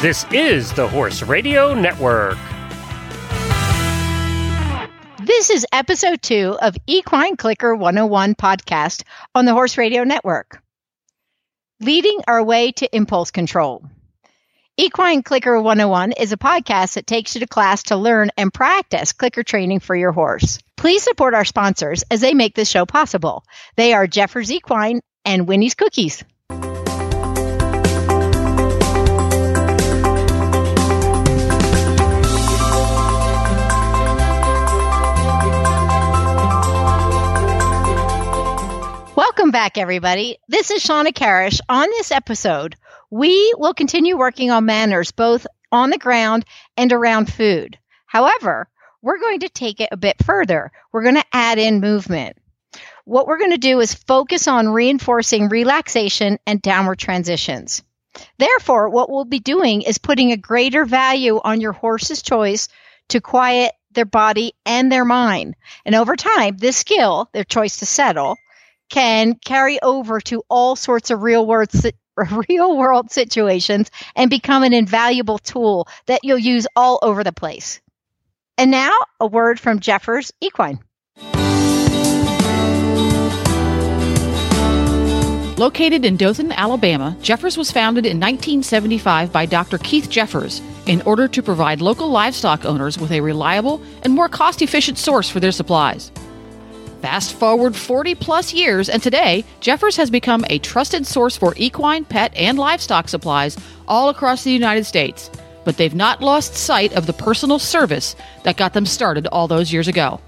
This is the Horse Radio Network. This is episode two of Equine Clicker 101 podcast on the Horse Radio Network. Leading our way to impulse control. Equine Clicker 101 is a podcast that takes you to class to learn and practice clicker training for your horse. Please support our sponsors as they make this show possible. They are Jeffers Equine and Winnie's Cookies. Back, everybody. This is Shawna Karrasch. On this episode, we will continue working on manners both on the ground and around food. However, we're going to take it a bit further. We're going to add in movement. What we're going to do is focus on reinforcing relaxation and downward transitions. Therefore, what we'll be doing is putting a greater value on your horse's choice to quiet their body and their mind. And over time, this skill, their choice to settle, can carry over to all sorts of real world real world situations and become an invaluable tool that you'll use all over the place. And now a word from Jeffers Equine. Located in Dothan, Alabama, Jeffers was founded in 1975 by Dr. Keith Jeffers in order to provide local livestock owners with a reliable and more cost efficient source for their supplies. Fast forward 40 plus years, and today, Jeffers has become a trusted source for equine, pet, and livestock supplies all across the United States. But they've not lost sight of the personal service that got them started all those years ago.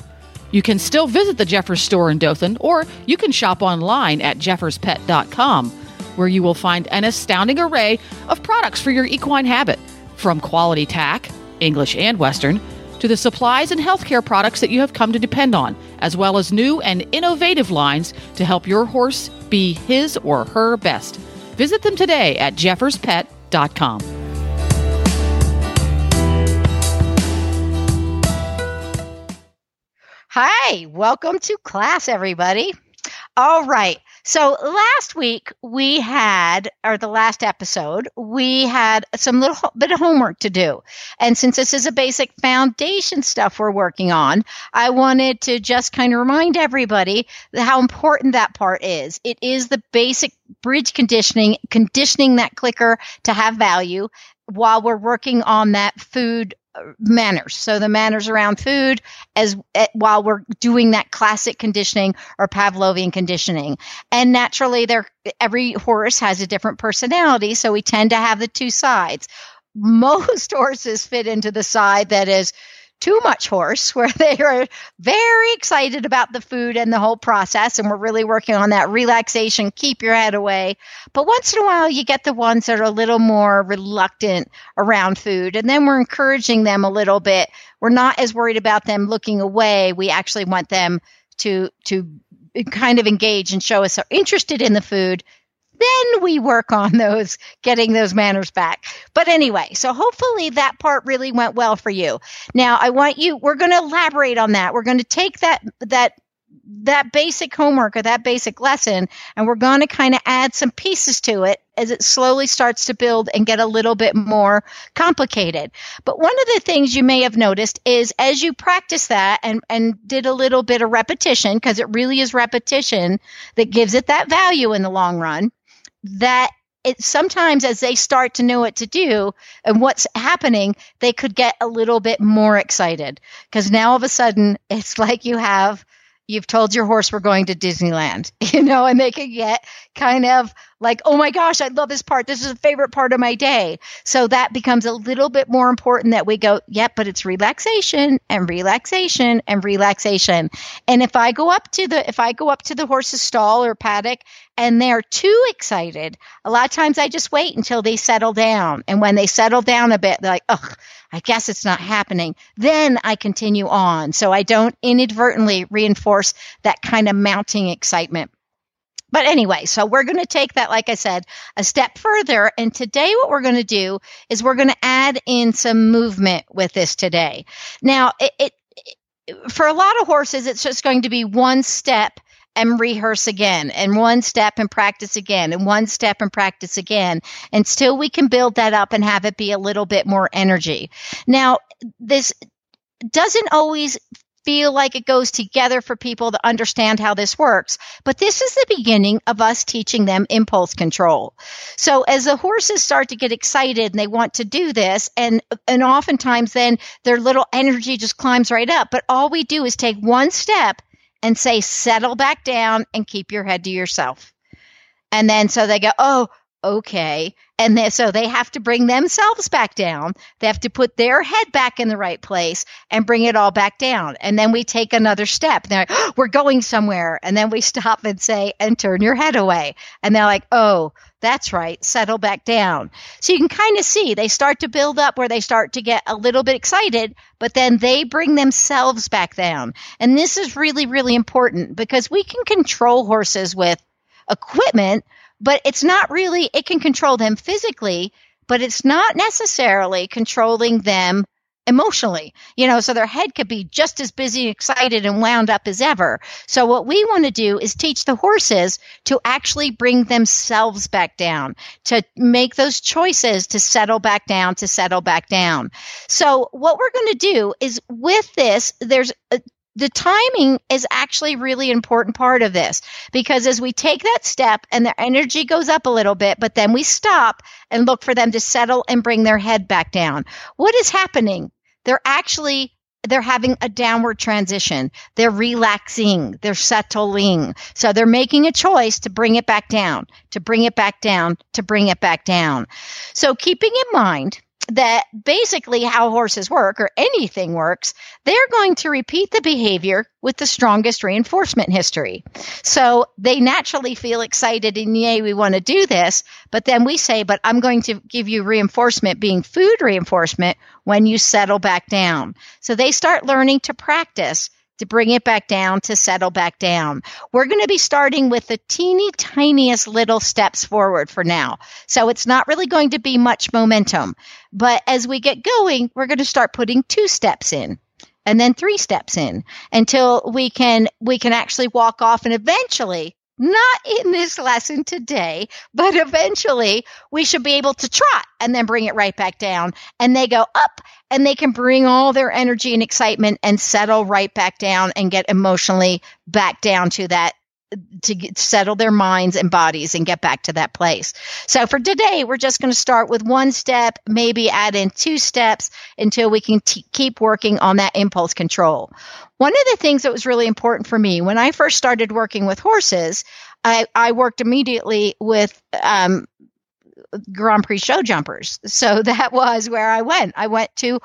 You can still visit the Jeffers store in Dothan, or you can shop online at jefferspet.com, where you will find an astounding array of products for your equine habit, from quality tack, English and Western, to the supplies and healthcare products that you have come to depend on, as well as new and innovative lines to help your horse be his or her best. Visit them today at jefferspet.com. Hi, welcome to class, everybody. All right. So last week we had, or the last episode, we had some little bit of homework to do. And since this is a basic foundation stuff we're working on, I wanted to just kind of remind everybody how important that part is. It is the basic bridge conditioning, conditioning that clicker to have value while we're working on that food manners. So the manners around food as eh, while we're doing that classic conditioning or Pavlovian conditioning. And naturally there every horse has a different personality, so we tend to have the two sides. Most horses fit into the side that is too much horse where they are very excited about the food and the whole process and we're really working on that relaxation keep your head away. But once in a while you get the ones that are a little more reluctant around food and then we're encouraging them a little bit. We're not as worried about them looking away. We actually want them to to kind of engage and show us they're interested in the food then we work on those getting those manners back. But anyway, so hopefully that part really went well for you. Now I want you we're going to elaborate on that. We're going to take that that that basic homework or that basic lesson and we're going to kind of add some pieces to it as it slowly starts to build and get a little bit more complicated. But one of the things you may have noticed is as you practice that and, and did a little bit of repetition, because it really is repetition that gives it that value in the long run, that it sometimes as they start to know what to do and what's happening, they could get a little bit more excited. Because now all of a sudden it's like you have you've told your horse we're going to Disneyland, you know, and they can get kind of like, oh my gosh, I love this part. This is a favorite part of my day. So that becomes a little bit more important that we go, yep, but it's relaxation and relaxation and relaxation. And if I go up to the, if I go up to the horse's stall or paddock and they're too excited, a lot of times I just wait until they settle down. And when they settle down a bit, they're like, ugh, I guess it's not happening. Then I continue on. So I don't inadvertently reinforce that kind of mounting excitement. But anyway, so we're going to take that, like I said, a step further. And today, what we're going to do is we're going to add in some movement with this today. Now, it, it, for a lot of horses, it's just going to be one step and rehearse again, and one step and practice again, and one step and practice again until we can build that up and have it be a little bit more energy. Now, this doesn't always feel like it goes together for people to understand how this works. But this is the beginning of us teaching them impulse control. So as the horses start to get excited and they want to do this, and and oftentimes then their little energy just climbs right up. But all we do is take one step and say, settle back down and keep your head to yourself. And then so they go, oh, okay. And they, so they have to bring themselves back down. They have to put their head back in the right place and bring it all back down. And then we take another step. And they're like, oh, we're going somewhere. And then we stop and say, and turn your head away. And they're like, oh, that's right. Settle back down. So you can kind of see they start to build up where they start to get a little bit excited, but then they bring themselves back down. And this is really, really important because we can control horses with equipment, but it's not really, it can control them physically, but it's not necessarily controlling them emotionally. You know, so their head could be just as busy, excited, and wound up as ever. So what we want to do is teach the horses to actually bring themselves back down, to make those choices to settle back down, to settle back down. So what we're going to do is with this, there's the timing is actually really important part of this because as we take that step and their energy goes up a little bit but then we stop and look for them to settle and bring their head back down what is happening they're actually they're having a downward transition. They're relaxing. They're settling. So they're making a choice to bring it back down, to bring it back down, to bring it back down. So keeping in mind that basically how horses work or anything works, they're going to repeat the behavior with the strongest reinforcement history. So they naturally feel excited and yay, we want to do this. But then we say, but I'm going to give you reinforcement being food reinforcement when you settle back down. So they start learning to practice to bring it back down, to settle back down. We're going to be starting with the teeny tiniest little steps forward for now. So it's not really going to be much momentum. But as we get going, we're going to start putting two steps in and then three steps in until we can we can actually walk off and eventually not in this lesson today, but eventually we should be able to trot and then bring it right back down. And they go up and they can bring all their energy and excitement and settle right back down and get emotionally back down to that to get, settle their minds and bodies and get back to that place. So for today, we're just going to start with one step, maybe add in two steps until we can t- keep working on that impulse control. One of the things that was really important for me when I first started working with horses, I, I worked immediately with um, Grand Prix show jumpers. So that was where I went. I went to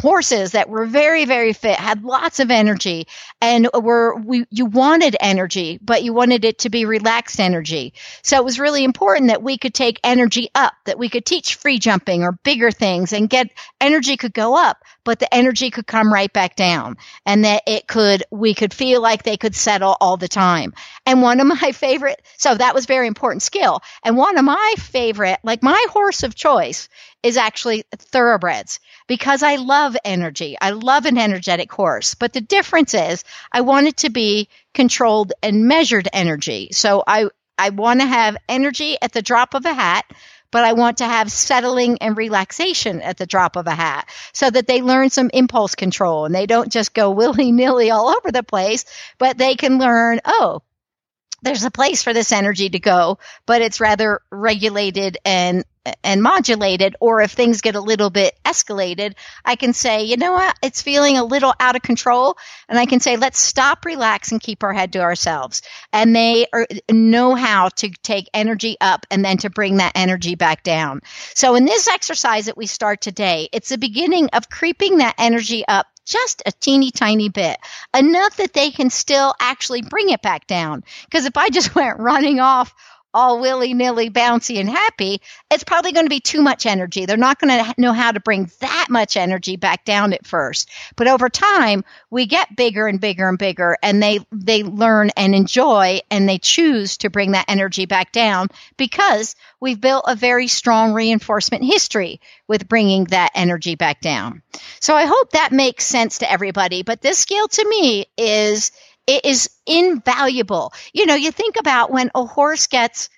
horses that were very very fit had lots of energy and were we you wanted energy but you wanted it to be relaxed energy. So it was really important that we could take energy up that we could teach free jumping or bigger things and get energy could go up but the energy could come right back down and that it could we could feel like they could settle all the time. And one of my favorite so that was very important skill. And one of my favorite like my horse of choice is actually thoroughbreds because I love energy. I love an energetic horse. But the difference is I want it to be controlled and measured energy. So I, I want to have energy at the drop of a hat, but I want to have settling and relaxation at the drop of a hat so that they learn some impulse control and they don't just go willy nilly all over the place, but they can learn, oh, there's a place for this energy to go, but it's rather regulated and and modulated or if things get a little bit escalated i can say you know what? It's feeling a little out of control and i can say let's stop relax and keep our head to ourselves. And they are, know how to take energy up and then to bring that energy back down. So in this exercise that we start today it's the beginning of creeping that energy up just a teeny tiny bit, enough that they can still actually bring it back down. Because if I just went running off all willy nilly, bouncy, and happy, it's probably going to be too much energy. They're not going to know how to bring that much energy back down at first. But over time, we get bigger and bigger and bigger, and they, they learn and enjoy and they choose to bring that energy back down because we've built a very strong reinforcement history with bringing that energy back down. So I hope that makes sense to everybody. But this skill to me is It is invaluable. You know, you think about when a horse gets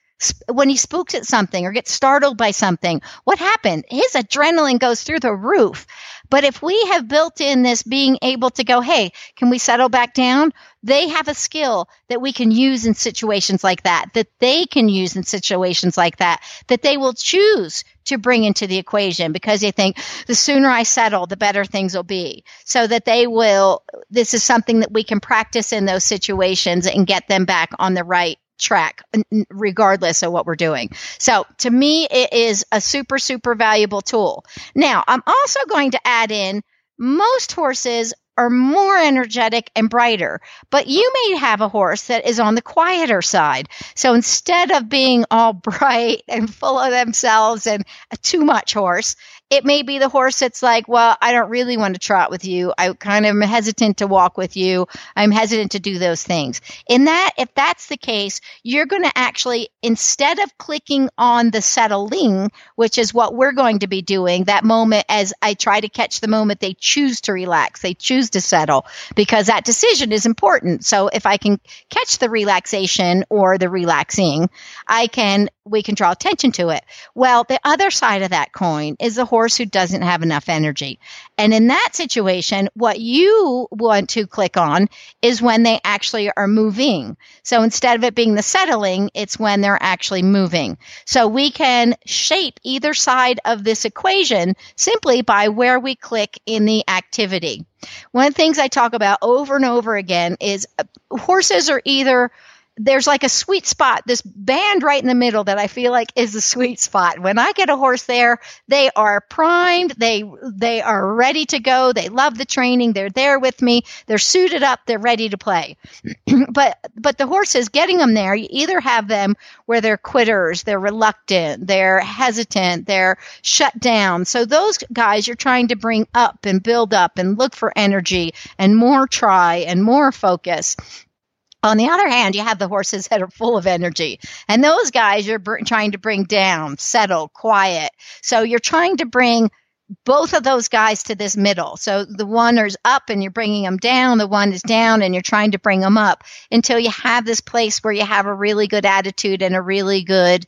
when he spooks at something or gets startled by something, what happened? His adrenaline goes through the roof. But if we have built in this being able to go, hey, can we settle back down? They have a skill that we can use in situations like that, that they can use in situations like that, that they will choose to bring into the equation because they think the sooner I settle, the better things will be. So that they will, this is something that we can practice in those situations and get them back on the right track regardless of what we're doing. So to me, it is a super, super valuable tool. Now, I'm also going to add in most horses are more energetic and brighter, but you may have a horse that is on the quieter side. So instead of being all bright and full of themselves and a too much horse, it may be the horse that's like, well, I don't really want to trot with you. I kind of am hesitant to walk with you. I'm hesitant to do those things. In that, if that's the case, you're going to actually, instead of clicking on the settling, which is what we're going to be doing, that moment as I try to catch the moment they choose to relax, they choose to settle, because that decision is important. So if I can catch the relaxation or the relaxing, I can, we can draw attention to it. Well, the other side of that coin is the horse horse who doesn't have enough energy. And in that situation, what you want to click on is when they actually are moving. So instead of it being the settling, it's when they're actually moving. So we can shape either side of this equation simply by where we click in the activity. One of the things I talk about over and over again is uh, horses are either there's like a sweet spot, this band right in the middle that I feel like is the sweet spot. When I get a horse there, they are primed, they they are ready to go, they love the training, they're there with me, they're suited up, they're ready to play. but but the horses getting them there, you either have them where they're quitters, they're reluctant, they're hesitant, they're shut down. So those guys you're trying to bring up and build up and look for energy and more try and more focus. On the other hand, you have the horses that are full of energy, and those guys you're br- trying to bring down, settle, quiet. So you're trying to bring both of those guys to this middle. So the one is up and you're bringing them down, the one is down and you're trying to bring them up until you have this place where you have a really good attitude and a really good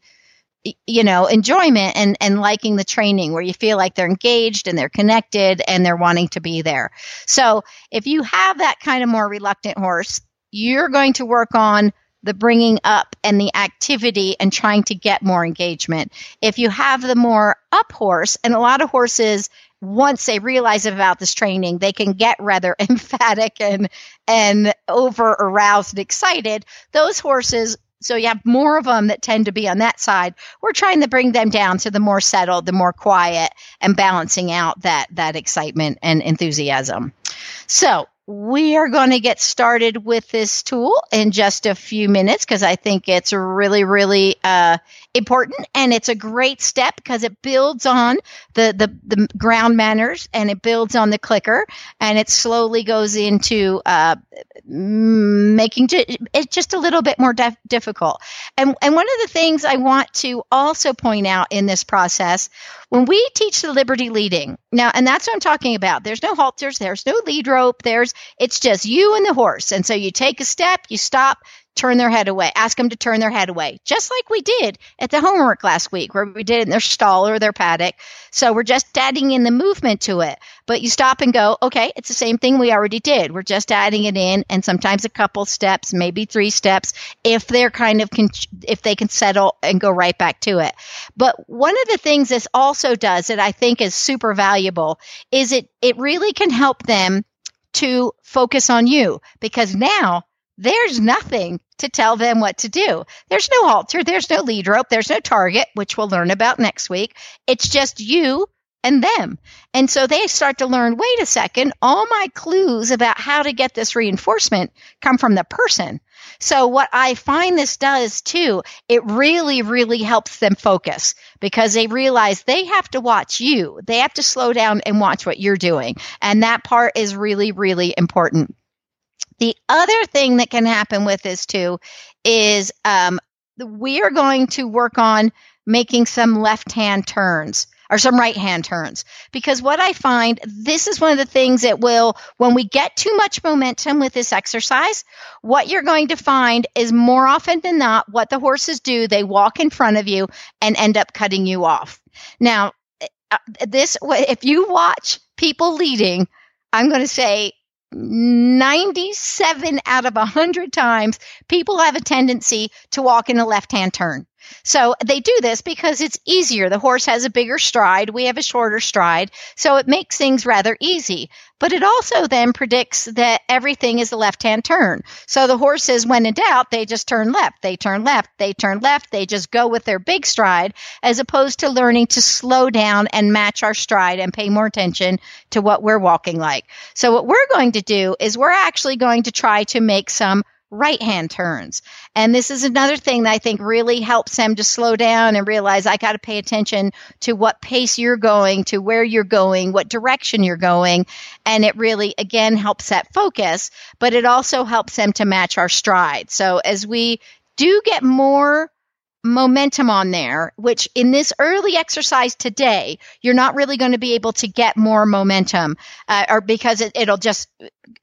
you know enjoyment and and liking the training where you feel like they're engaged and they're connected and they're wanting to be there. So if you have that kind of more reluctant horse, you're going to work on the bringing up and the activity and trying to get more engagement. If you have the more up horse, and a lot of horses, once they realize about this training, they can get rather emphatic and and over aroused and excited. Those horses so you have more of them that tend to be on that side. We're trying to bring them down to the more settled, the more quiet, and balancing out that that excitement and enthusiasm. So we are going to get started with this tool in just a few minutes because I think it's really, really uh, important and it's a great step because it builds on the, the, the ground manners and it builds on the clicker and it slowly goes into uh, making it just a little bit more def- difficult. And, and one of the things I want to also point out in this process when we teach the liberty leading, now, and that's what I'm talking about, there's no halters, there's no lead rope, there's, it's just you and the horse. And so you take a step, you stop, turn their head away, ask them to turn their head away, just like we did at the homework last week where we did it in their stall or their paddock. So we're just adding in the movement to it. But you stop and go, okay, it's the same thing we already did. We're just adding it in and sometimes a couple steps, maybe three steps if they're kind of, con- if they can settle and go right back to it. But one of the things this also does that I think is super valuable is it, it really can help them to focus on you because now there's nothing to tell them what to do. There's no halter, there's no lead rope, there's no target, which we'll learn about next week. It's just you and them. And so they start to learn wait a second, all my clues about how to get this reinforcement come from the person. So what I find this does too, it really, really helps them focus because they realize they have to watch you. They have to slow down and watch what you're doing. And that part is really, really important. The other thing that can happen with this too is um, we are going to work on making some left hand turns. or some right hand turns. Because what I find, this is one of the things that will, when we get too much momentum with this exercise, what you're going to find is more often than not, what the horses do, they walk in front of you and end up cutting you off. Now, uh, this, if you watch people leading, I'm going to say 97 out of 100 times, people have a tendency to walk in a left hand turn. So they do this because it's easier. The horse has a bigger stride. We have a shorter stride. So it makes things rather easy. But it also then predicts that everything is a left hand turn. So the horses, when in doubt, they just turn left. They turn left. They turn left. They just go with their big stride as opposed to learning to slow down and match our stride and pay more attention to what we're walking like. So what we're going to do is we're actually going to try to make some right hand turns. And this is another thing that I think really helps them to slow down and realize I got to pay attention to what pace you're going, to where you're going, what direction you're going. And it really, again, helps that focus, but it also helps them to match our stride. So as we do get more momentum on there, which in this early exercise today, you're not really going to be able to get more momentum, uh, or because it, it'll just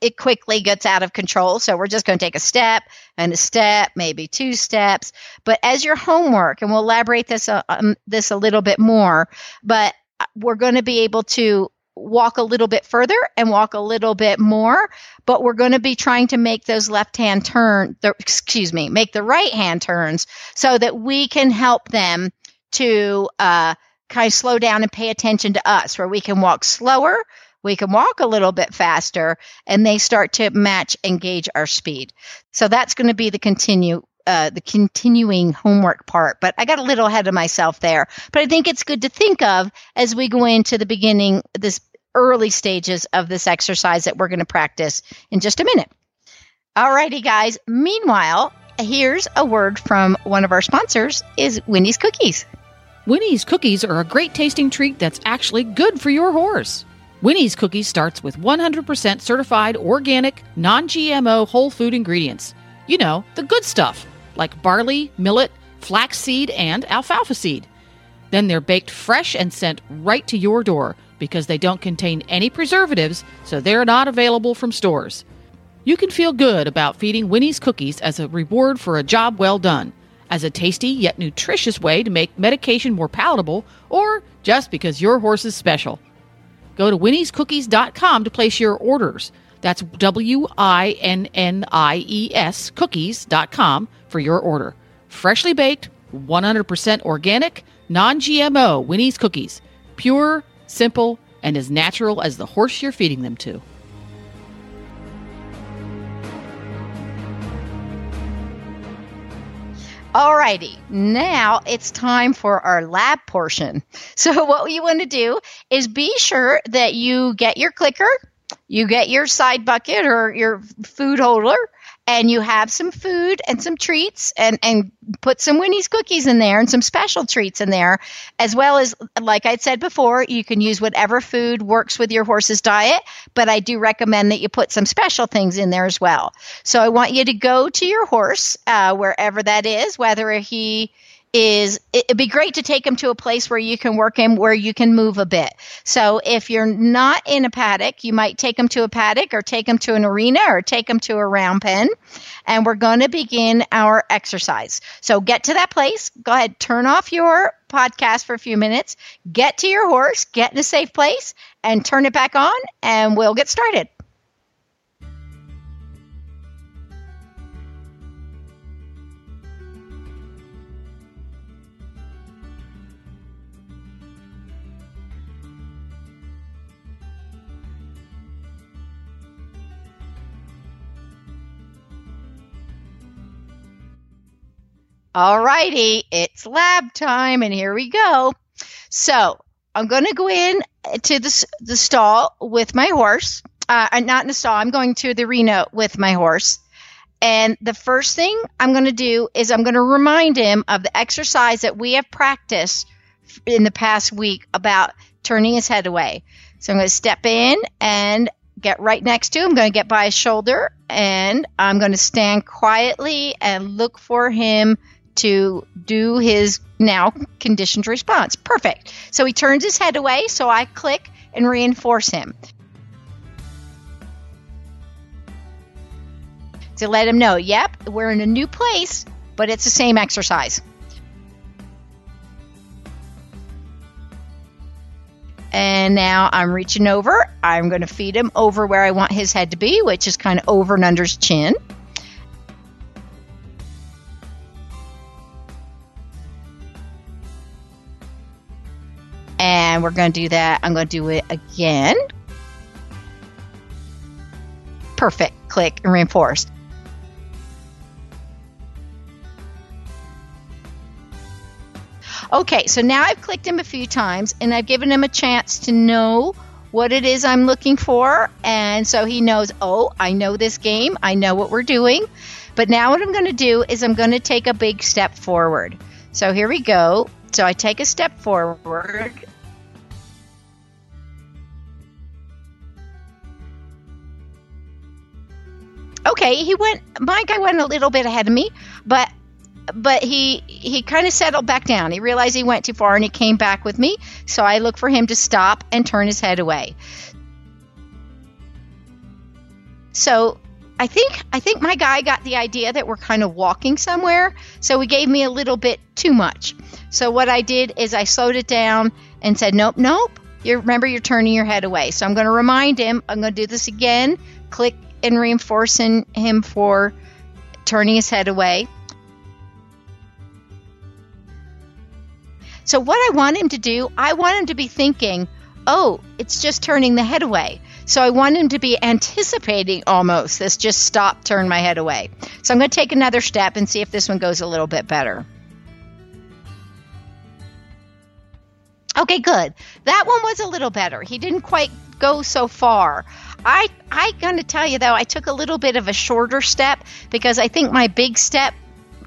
it quickly gets out of control. So we're just going to take a step and a step, maybe two steps. But as your homework, and we'll elaborate this uh, um, this a little bit more, but uh, we're going to be able to walk a little bit further and walk a little bit more, but we're going to be trying to make those left hand turn, the, excuse me, make the right hand turns so that we can help them to uh, kind of slow down and pay attention to us, where we can walk slower, we can walk a little bit faster, and they start to match and gauge our speed. So that's going to be the continue uh, the continuing homework part, but I got a little ahead of myself there. But I think it's good to think of as we go into the beginning, this early stages of this exercise that we're going to practice in just a minute. Alrighty, guys. Meanwhile, here's a word from one of our sponsors is Winnie's Cookies. Winnie's Cookies are a great tasting treat that's actually good for your horse. Winnie's Cookies starts with 100% certified organic, non GMO whole food ingredients. You know, the good stuff like barley, millet, flaxseed, and alfalfa seed. Then they're baked fresh and sent right to your door because they don't contain any preservatives, so they're not available from stores. You can feel good about feeding Winnie's cookies as a reward for a job well done, as a tasty yet nutritious way to make medication more palatable, or just because your horse is special. Go to winniescookies.com to place your orders. That's W I N N I E S cookies.com for your order. Freshly baked, 100% organic, non GMO Winnie's cookies. Pure, simple, and as natural as the horse you're feeding them to. Alrighty, now it's time for our lab portion. So, what you want to do is be sure that you get your clicker, you get your side bucket or your food holder, and you have some food and some treats and, and put some Winnie's cookies in there and some special treats in there, as well as, like I said before, you can use whatever food works with your horse's diet, but I do recommend that you put some special things in there as well. So I want you to go to your horse, uh, wherever that is, whether he is it'd be great to take him to a place where you can work him where you can move a bit. So if you're not in a paddock, you might take him to a paddock or take him to an arena or take him to a round pen. And we're going to begin our exercise. So get to that place. Go ahead, turn off your podcast for a few minutes, get to your horse, get in a safe place, and turn it back on, and we'll get started. All righty, it's lab time, and here we go. So I'm going to go in to the, the stall with my horse. Uh, not in the stall, I'm going to the arena with my horse. And the first thing I'm going to do is I'm going to remind him of the exercise that we have practiced in the past week about turning his head away. So I'm going to step in and get right next to him. I'm going to get by his shoulder and I'm going to stand quietly and look for him to do his now conditioned response. Perfect. So he turns his head away, so I click and reinforce him. To let him know, yep, we're in a new place, but it's the same exercise. And now I'm reaching over. I'm going to feed him over where I want his head to be, which is kind of over and under his chin. And we're going to do that. I'm going to do it again. Perfect. Click and reinforce. Okay, so now I've clicked him a few times and I've given him a chance to know what it is I'm looking for. And so he knows, oh, I know this game, I know what we're doing. But now what I'm going to do is I'm going to take a big step forward. So here we go. So I take a step forward. Okay, he went, my guy went a little bit ahead of me, but but he he kind of settled back down. He realized he went too far and he came back with me. So I look for him to stop and turn his head away. So I think I think my guy got the idea that we're kind of walking somewhere. So he gave me a little bit too much. So what I did is I slowed it down and said, "Nope, nope. You remember you're turning your head away." So I'm going to remind him. I'm going to do this again. Click and reinforcing him for turning his head away. So, what I want him to do, I want him to be thinking, oh, it's just turning the head away. So, I want him to be anticipating almost this just stop, turn my head away. So, I'm going to take another step and see if this one goes a little bit better. Okay, good. That one was a little better. He didn't quite go so far. I I to tell you though, I took a little bit of a shorter step because I think my big step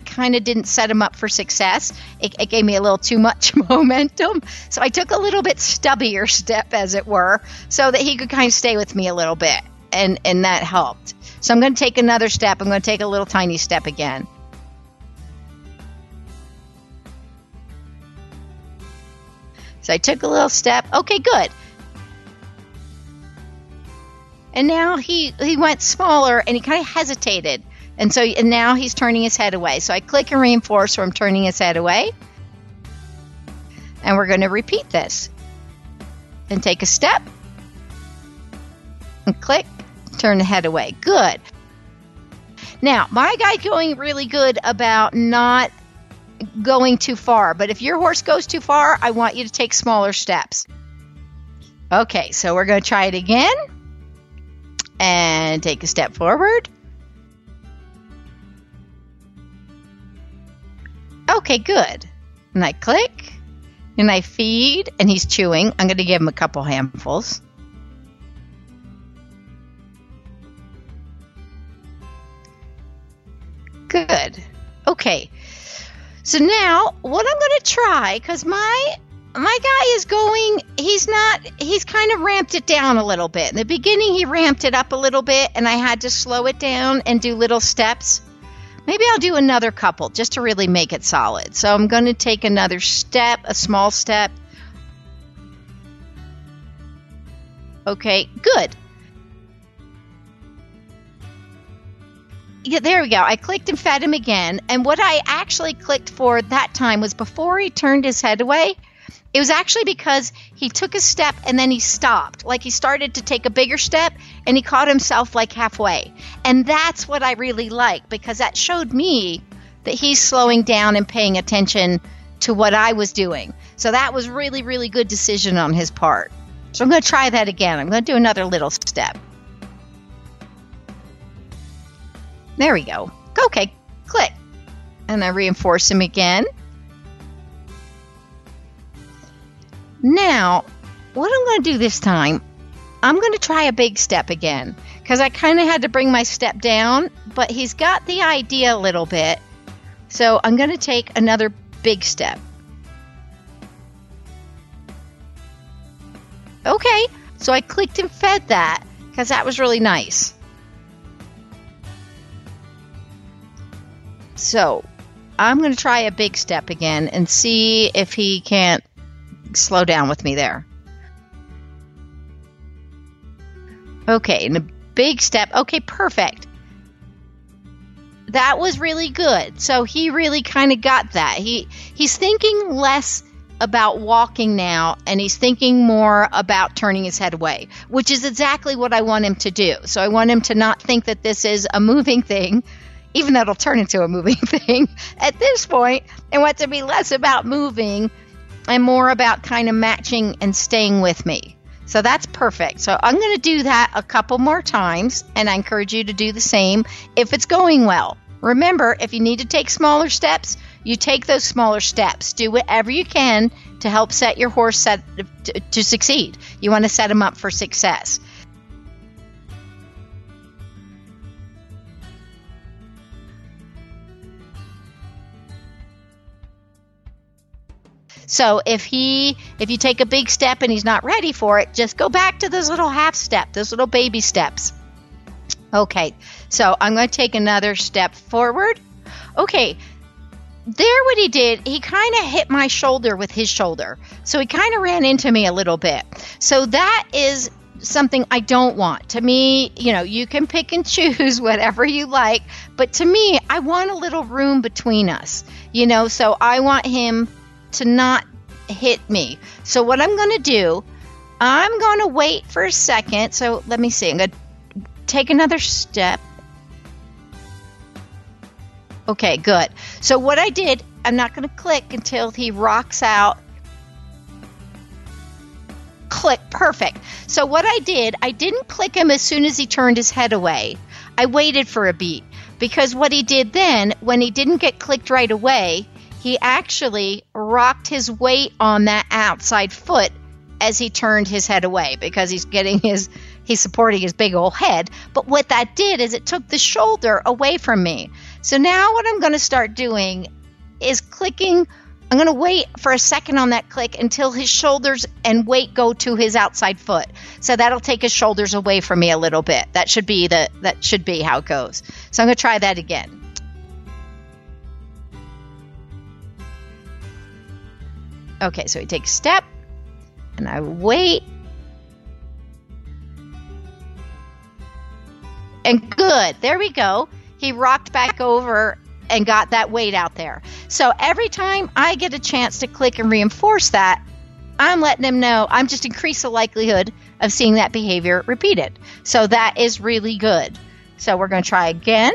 kind of didn't set him up for success. It, it, gave me a little too much momentum. So I took a little bit stubbier step, as it were, so that he could kind of stay with me a little bit. And, and that helped. So I'm going to take another step. I'm going to take a little tiny step again. So I took a little step. Okay, good. And now he he went smaller and he kind of hesitated. And so and now he's turning his head away. So I click and reinforce where I'm turning his head away. And we're going to repeat this. And take a step. And click, turn the head away. Good. Now, my guy's going really good about not going too far. But if your horse goes too far, I want you to take smaller steps. Okay, so we're going to try it again. And take a step forward. Okay, good. And I click and I feed, and he's chewing. I'm going to give him a couple handfuls. Good. Okay. So now what I'm going to try cuz my my guy is going he's not he's kind of ramped it down a little bit. In the beginning he ramped it up a little bit and I had to slow it down and do little steps. Maybe I'll do another couple just to really make it solid. So I'm going to take another step, a small step. Okay, good. Yeah, there we go. I clicked and fed him again. And what I actually clicked for that time was before he turned his head away, it was actually because he took a step and then he stopped. Like he started to take a bigger step and he caught himself like halfway. And that's what I really like because that showed me that he's slowing down and paying attention to what I was doing. So that was really, really good decision on his part. So I'm going to try that again. I'm going to do another little step. There we go. Okay, click. And I reinforce him again. Now, what I'm going to do this time, I'm going to try a big step again because I kind of had to bring my step down, but he's got the idea a little bit. So I'm going to take another big step. Okay, so I clicked and fed that because that was really nice. So I'm going to try a big step again and see if he can't slow down with me there. Okay, and a big step. Okay, perfect. That was really good. So he really kind of got that. He he's thinking less about walking now and he's thinking more about turning his head away, which is exactly what I want him to do. So I want him to not think that this is a moving thing, even though it'll turn into a moving thing at this point, and want to be less about moving and more about kind of matching and staying with me. So that's perfect. So I'm going to do that a couple more times, and I encourage you to do the same if it's going well. Remember, if you need to take smaller steps, you take those smaller steps. Do whatever you can to help set your horse set to, to succeed. You want to set him up for success. So if he if you take a big step and he's not ready for it, just go back to those little half step, those little baby steps. Okay. So I'm going to take another step forward. Okay. There what he did, he kind of hit my shoulder with his shoulder. So he kind of ran into me a little bit. So that is something I don't want. To me, you know, you can pick and choose whatever you like, but to me, I want a little room between us. You know, so I want him to not hit me. So what I'm going to do, I'm going to wait for a second. So let me see. I'm going to take another step. Okay, good. So what I did, I'm not going to click until he rocks out. Click, perfect. So what I did, I didn't click him as soon as he turned his head away. I waited for a beat because what he did then, when he didn't get clicked right away, he actually rocked his weight on that outside foot as he turned his head away because he's getting his he's supporting his big old head. But what that did is it took the shoulder away from me. So now what i'm going to start doing is clicking i'm going to wait for a second on that click until his shoulders and weight go to his outside foot. So that'll take his shoulders away from me a little bit. That should be the that should be how it goes. So i'm going to try that again Okay, so he takes step, and I wait. And good, there we go. He rocked back over and got that weight out there. So every time I get a chance to click and reinforce that, I'm letting him know I'm just increase the likelihood of seeing that behavior repeated. So that is really good. So we're going to try again.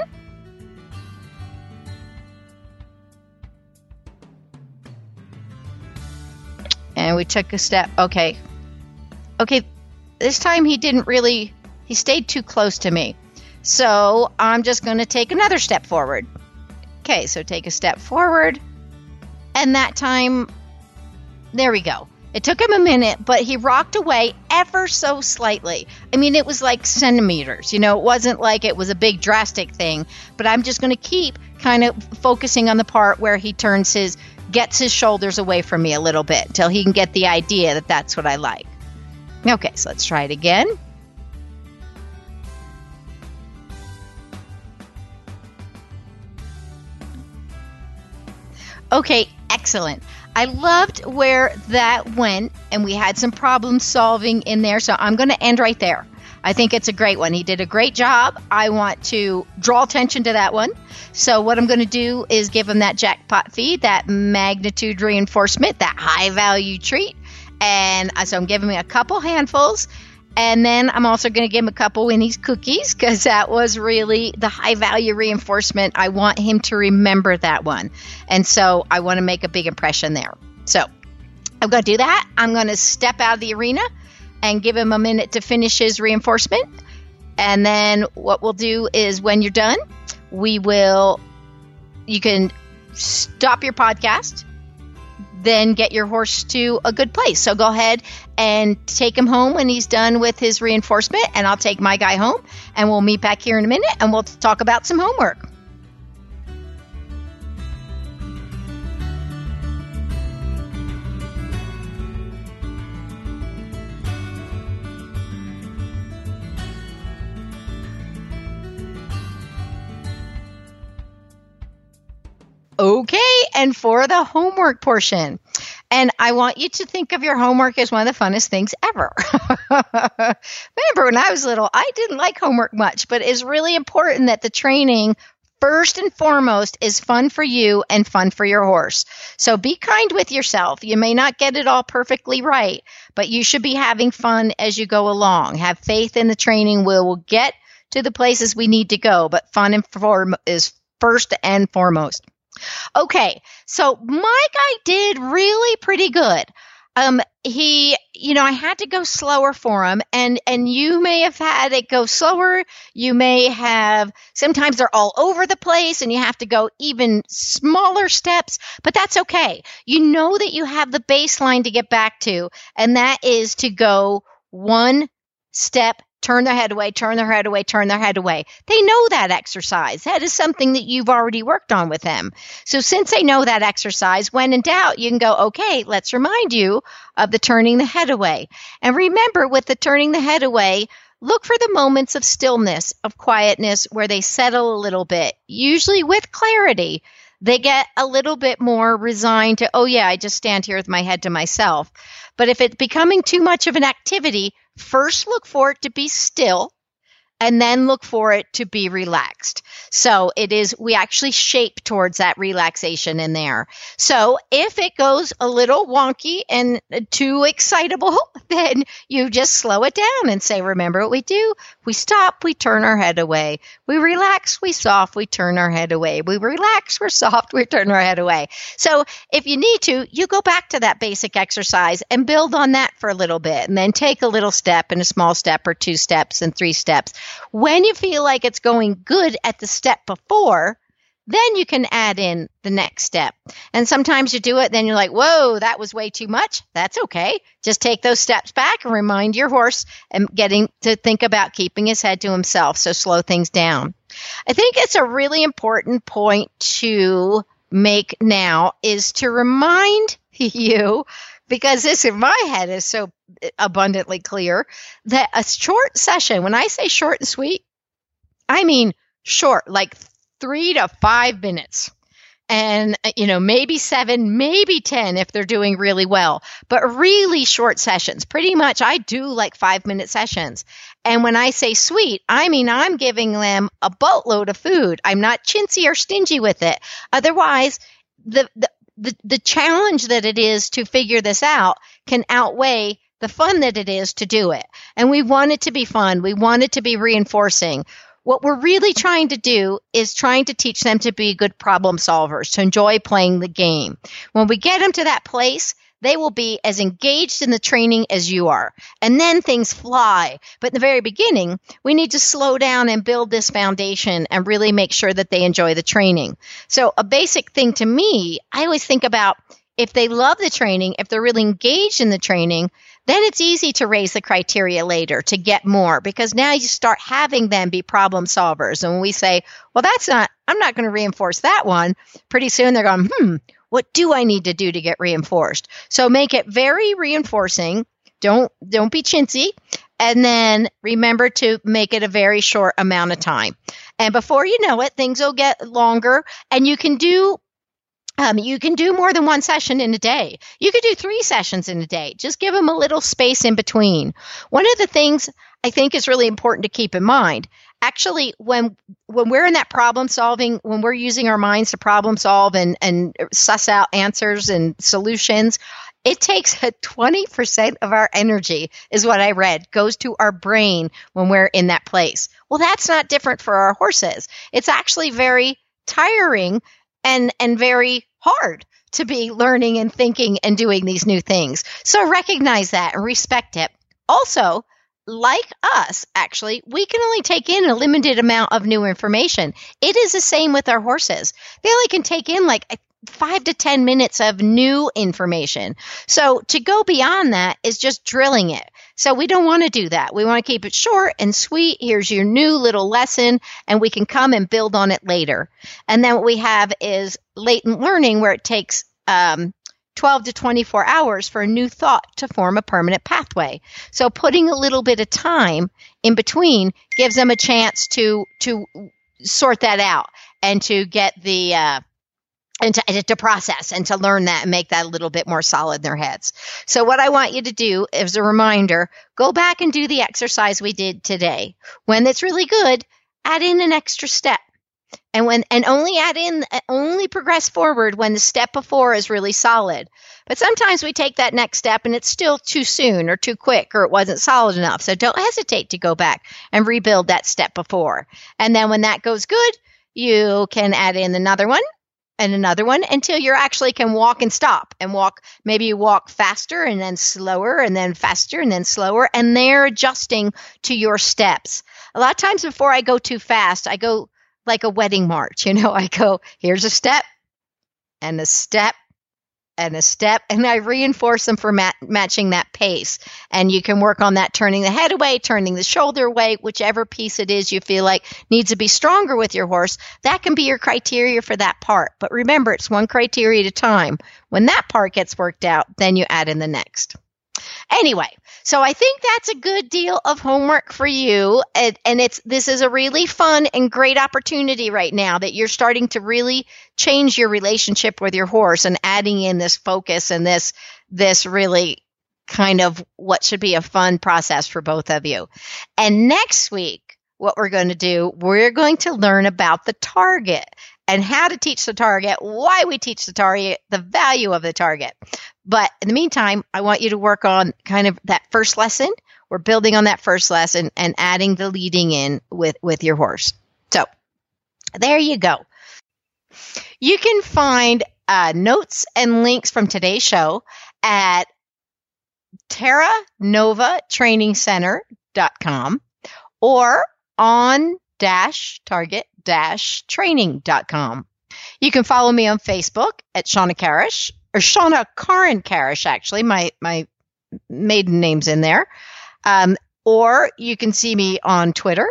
We took a step. Okay. Okay, this time he didn't really, he stayed too close to me. So I'm just going to take another step forward. Okay, so take a step forward. And that time, there we go. It took him a minute, but he rocked away ever so slightly. I mean, it was like centimeters. You know, it wasn't like it was a big drastic thing, but I'm just going to keep kind of focusing on the part where he turns his gets his shoulders away from me a little bit until he can get the idea that that's what I like. Okay, so let's try it again. Okay, excellent. I loved where that went, and we had some problem solving in there, so I'm going to end right there. I think it's a great one. He did a great job. I want to draw attention to that one. So, what I'm going to do is give him that jackpot feed, that magnitude reinforcement, that high value treat. And uh, so, I'm giving him a couple handfuls. And then I'm also going to give him a couple Winnie's cookies because that was really the high value reinforcement. I want him to remember that one. And so I want to make a big impression there. So I'm going to do that. I'm going to step out of the arena and give him a minute to finish his reinforcement. And then what we'll do is when you're done, we will, you can stop your podcast, then get your horse to a good place. So go ahead and take him home when he's done with his reinforcement, and I'll take my guy home, and we'll meet back here in a minute and we'll talk about some homework. Okay, and for the homework portion. And I want you to think of your homework as one of the funnest things ever. Remember, when I was little, I didn't like homework much, but it's really important that the training first and foremost is fun for you and fun for your horse. So be kind with yourself. You may not get it all perfectly right, but you should be having fun as you go along. Have faith in the training. We will get to the places we need to go, but fun and form is first and foremost. Okay, so my guy did really pretty good. Um, he, you know, I had to go slower for him, and and you may have had it go slower. You may have sometimes they're all over the place, and you have to go even smaller steps. But that's okay. You know that you have the baseline to get back to, and that is to go one step turn their head away, turn their head away, turn their head away. They know that exercise. That is something that you've already worked on with them. So since they know that exercise, when in doubt, you can go, okay, let's remind you of the turning the head away. And remember with the turning the head away, look for the moments of stillness, of quietness where they settle a little bit, usually with clarity. They get a little bit more resigned to, oh yeah, I just stand here with my head to myself. But if it's becoming too much of an activity, first look for it to be still and then look for it to be relaxed. So it is, we actually shape towards that relaxation in there. So if it goes a little wonky and too excitable, then you just slow it down and say, remember what we do? We stop, we turn our head away. We relax, we soft, we turn our head away. We relax, we're soft, we turn our head away. So if you need to, you go back to that basic exercise and build on that for a little bit and then take a little step and a small step or two steps and three steps when you feel like it's going good at the step before, then you can add in the next step. And sometimes you do it, then you're like, whoa, that was way too much. That's okay. Just take those steps back and remind your horse and getting to think about keeping his head to himself. So slow things down. I think it's a really important point to make now is to remind you because this in my head is so abundantly clear that a short session, when I say short and sweet, I mean short, like three to five minutes. And, uh, you know, maybe seven, maybe 10 if they're doing really well, but really short sessions. Pretty much I do like five minute sessions. And when I say sweet, I mean I'm giving them a boatload of food. I'm not chintzy or stingy with it. Otherwise, the, the the, the challenge that it is to figure this out can outweigh the fun that it is to do it. And we want it to be fun. We want it to be reinforcing. What we're really trying to do is trying to teach them to be good problem solvers, to enjoy playing the game. When we get them to that place, they will be as engaged in the training as you are. And then things fly. But in the very beginning, we need to slow down and build this foundation and really make sure that they enjoy the training. So, a basic thing to me, I always think about if they love the training, if they're really engaged in the training, then it's easy to raise the criteria later to get more because now you start having them be problem solvers. And when we say, well, that's not, I'm not going to reinforce that one, pretty soon they're going, hmm, what do I need to do to get reinforced? So make it very reinforcing. Don't don't be chintzy. And then remember to make it a very short amount of time. And before you know it, things will get longer and you can do um, you can do more than one session in a day. You could do three sessions in a day. Just give them a little space in between. One of the things I think is really important to keep in mind actually when when we're in that problem solving when we're using our minds to problem solve and and suss out answers and solutions it takes 20% of our energy is what i read goes to our brain when we're in that place. Well that's not different for our horses. It's actually very tiring and and very hard to be learning and thinking and doing these new things. So recognize that and respect it. Also like us, actually, we can only take in a limited amount of new information. It is the same with our horses. They only can take in like five to 10 minutes of new information. So to go beyond that is just drilling it. So we don't want to do that. We want to keep it short and sweet. Here's your new little lesson, and we can come and build on it later. And then what we have is latent learning where it takes um, 12 to 24 hours for a new thought to form a permanent pathway. So putting a little bit of time in between gives them a chance to to sort that out and to get the uh, and to, to process and to learn that and make that a little bit more solid in their heads. So, what I want you to do as a reminder go back and do the exercise we did today. When it's really good, add in an extra step. And when and only add in uh, only progress forward when the step before is really solid. But sometimes we take that next step and it's still too soon or too quick or it wasn't solid enough. So don't hesitate to go back and rebuild that step before. And then when that goes good, you can add in another one and another one until you actually can walk and stop and walk. Maybe you walk faster and then slower and then faster and then slower. And they're adjusting to your steps. A lot of times before I go too fast, I go like a wedding march. You know, I go, here's a step and a step and a step and i reinforce them for mat- matching that pace. And you can work on that turning the head away turning the shoulder away whichever piece it is you feel like needs to be stronger with your horse that can be your criteria for that part. But remember it's one criteria at a time. When that part gets worked out then you add in the next Anyway, so I think that's a good deal of homework for you. And, and, it's this is a really fun and great opportunity right now that you're starting to really change your relationship with your horse and adding in this focus and this this really kind of what should be a fun process for both of you. And next week, what we're going to do, we're going to learn about the target and how to teach the target, why we teach the target, the value of the target. But in the meantime, I want you to work on kind of that first lesson. We're building on that first lesson and adding the leading in with, with your horse. So there you go. You can find uh, notes and links from today's show at Terra Nova Training Center.com or on dash target dash training.com. You can follow me on Facebook at Shawna Karrasch or Shawna Karin Karrasch, actually. My, my maiden name's in there. Um, or you can see me on Twitter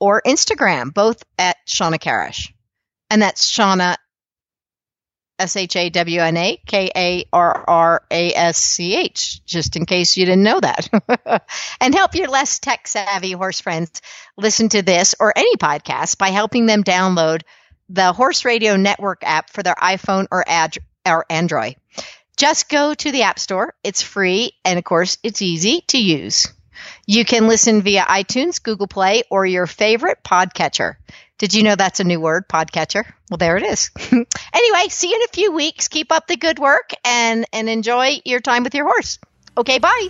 or Instagram, both at Shawna Karrasch. And that's Shawna S H A W N A K A R R A S C H, just in case you didn't know that. and help your less tech savvy horse friends listen to this or any podcast by helping them download the Horse Radio Network app for their iPhone or, ad- or Android. Just go to the App Store. It's free, and of course, it's easy to use. You can listen via iTunes, Google Play, or your favorite podcatcher. Did you know that's a new word, podcatcher? Well, there it is. anyway, see you in a few weeks. Keep up the good work and, and enjoy your time with your horse. Okay, bye.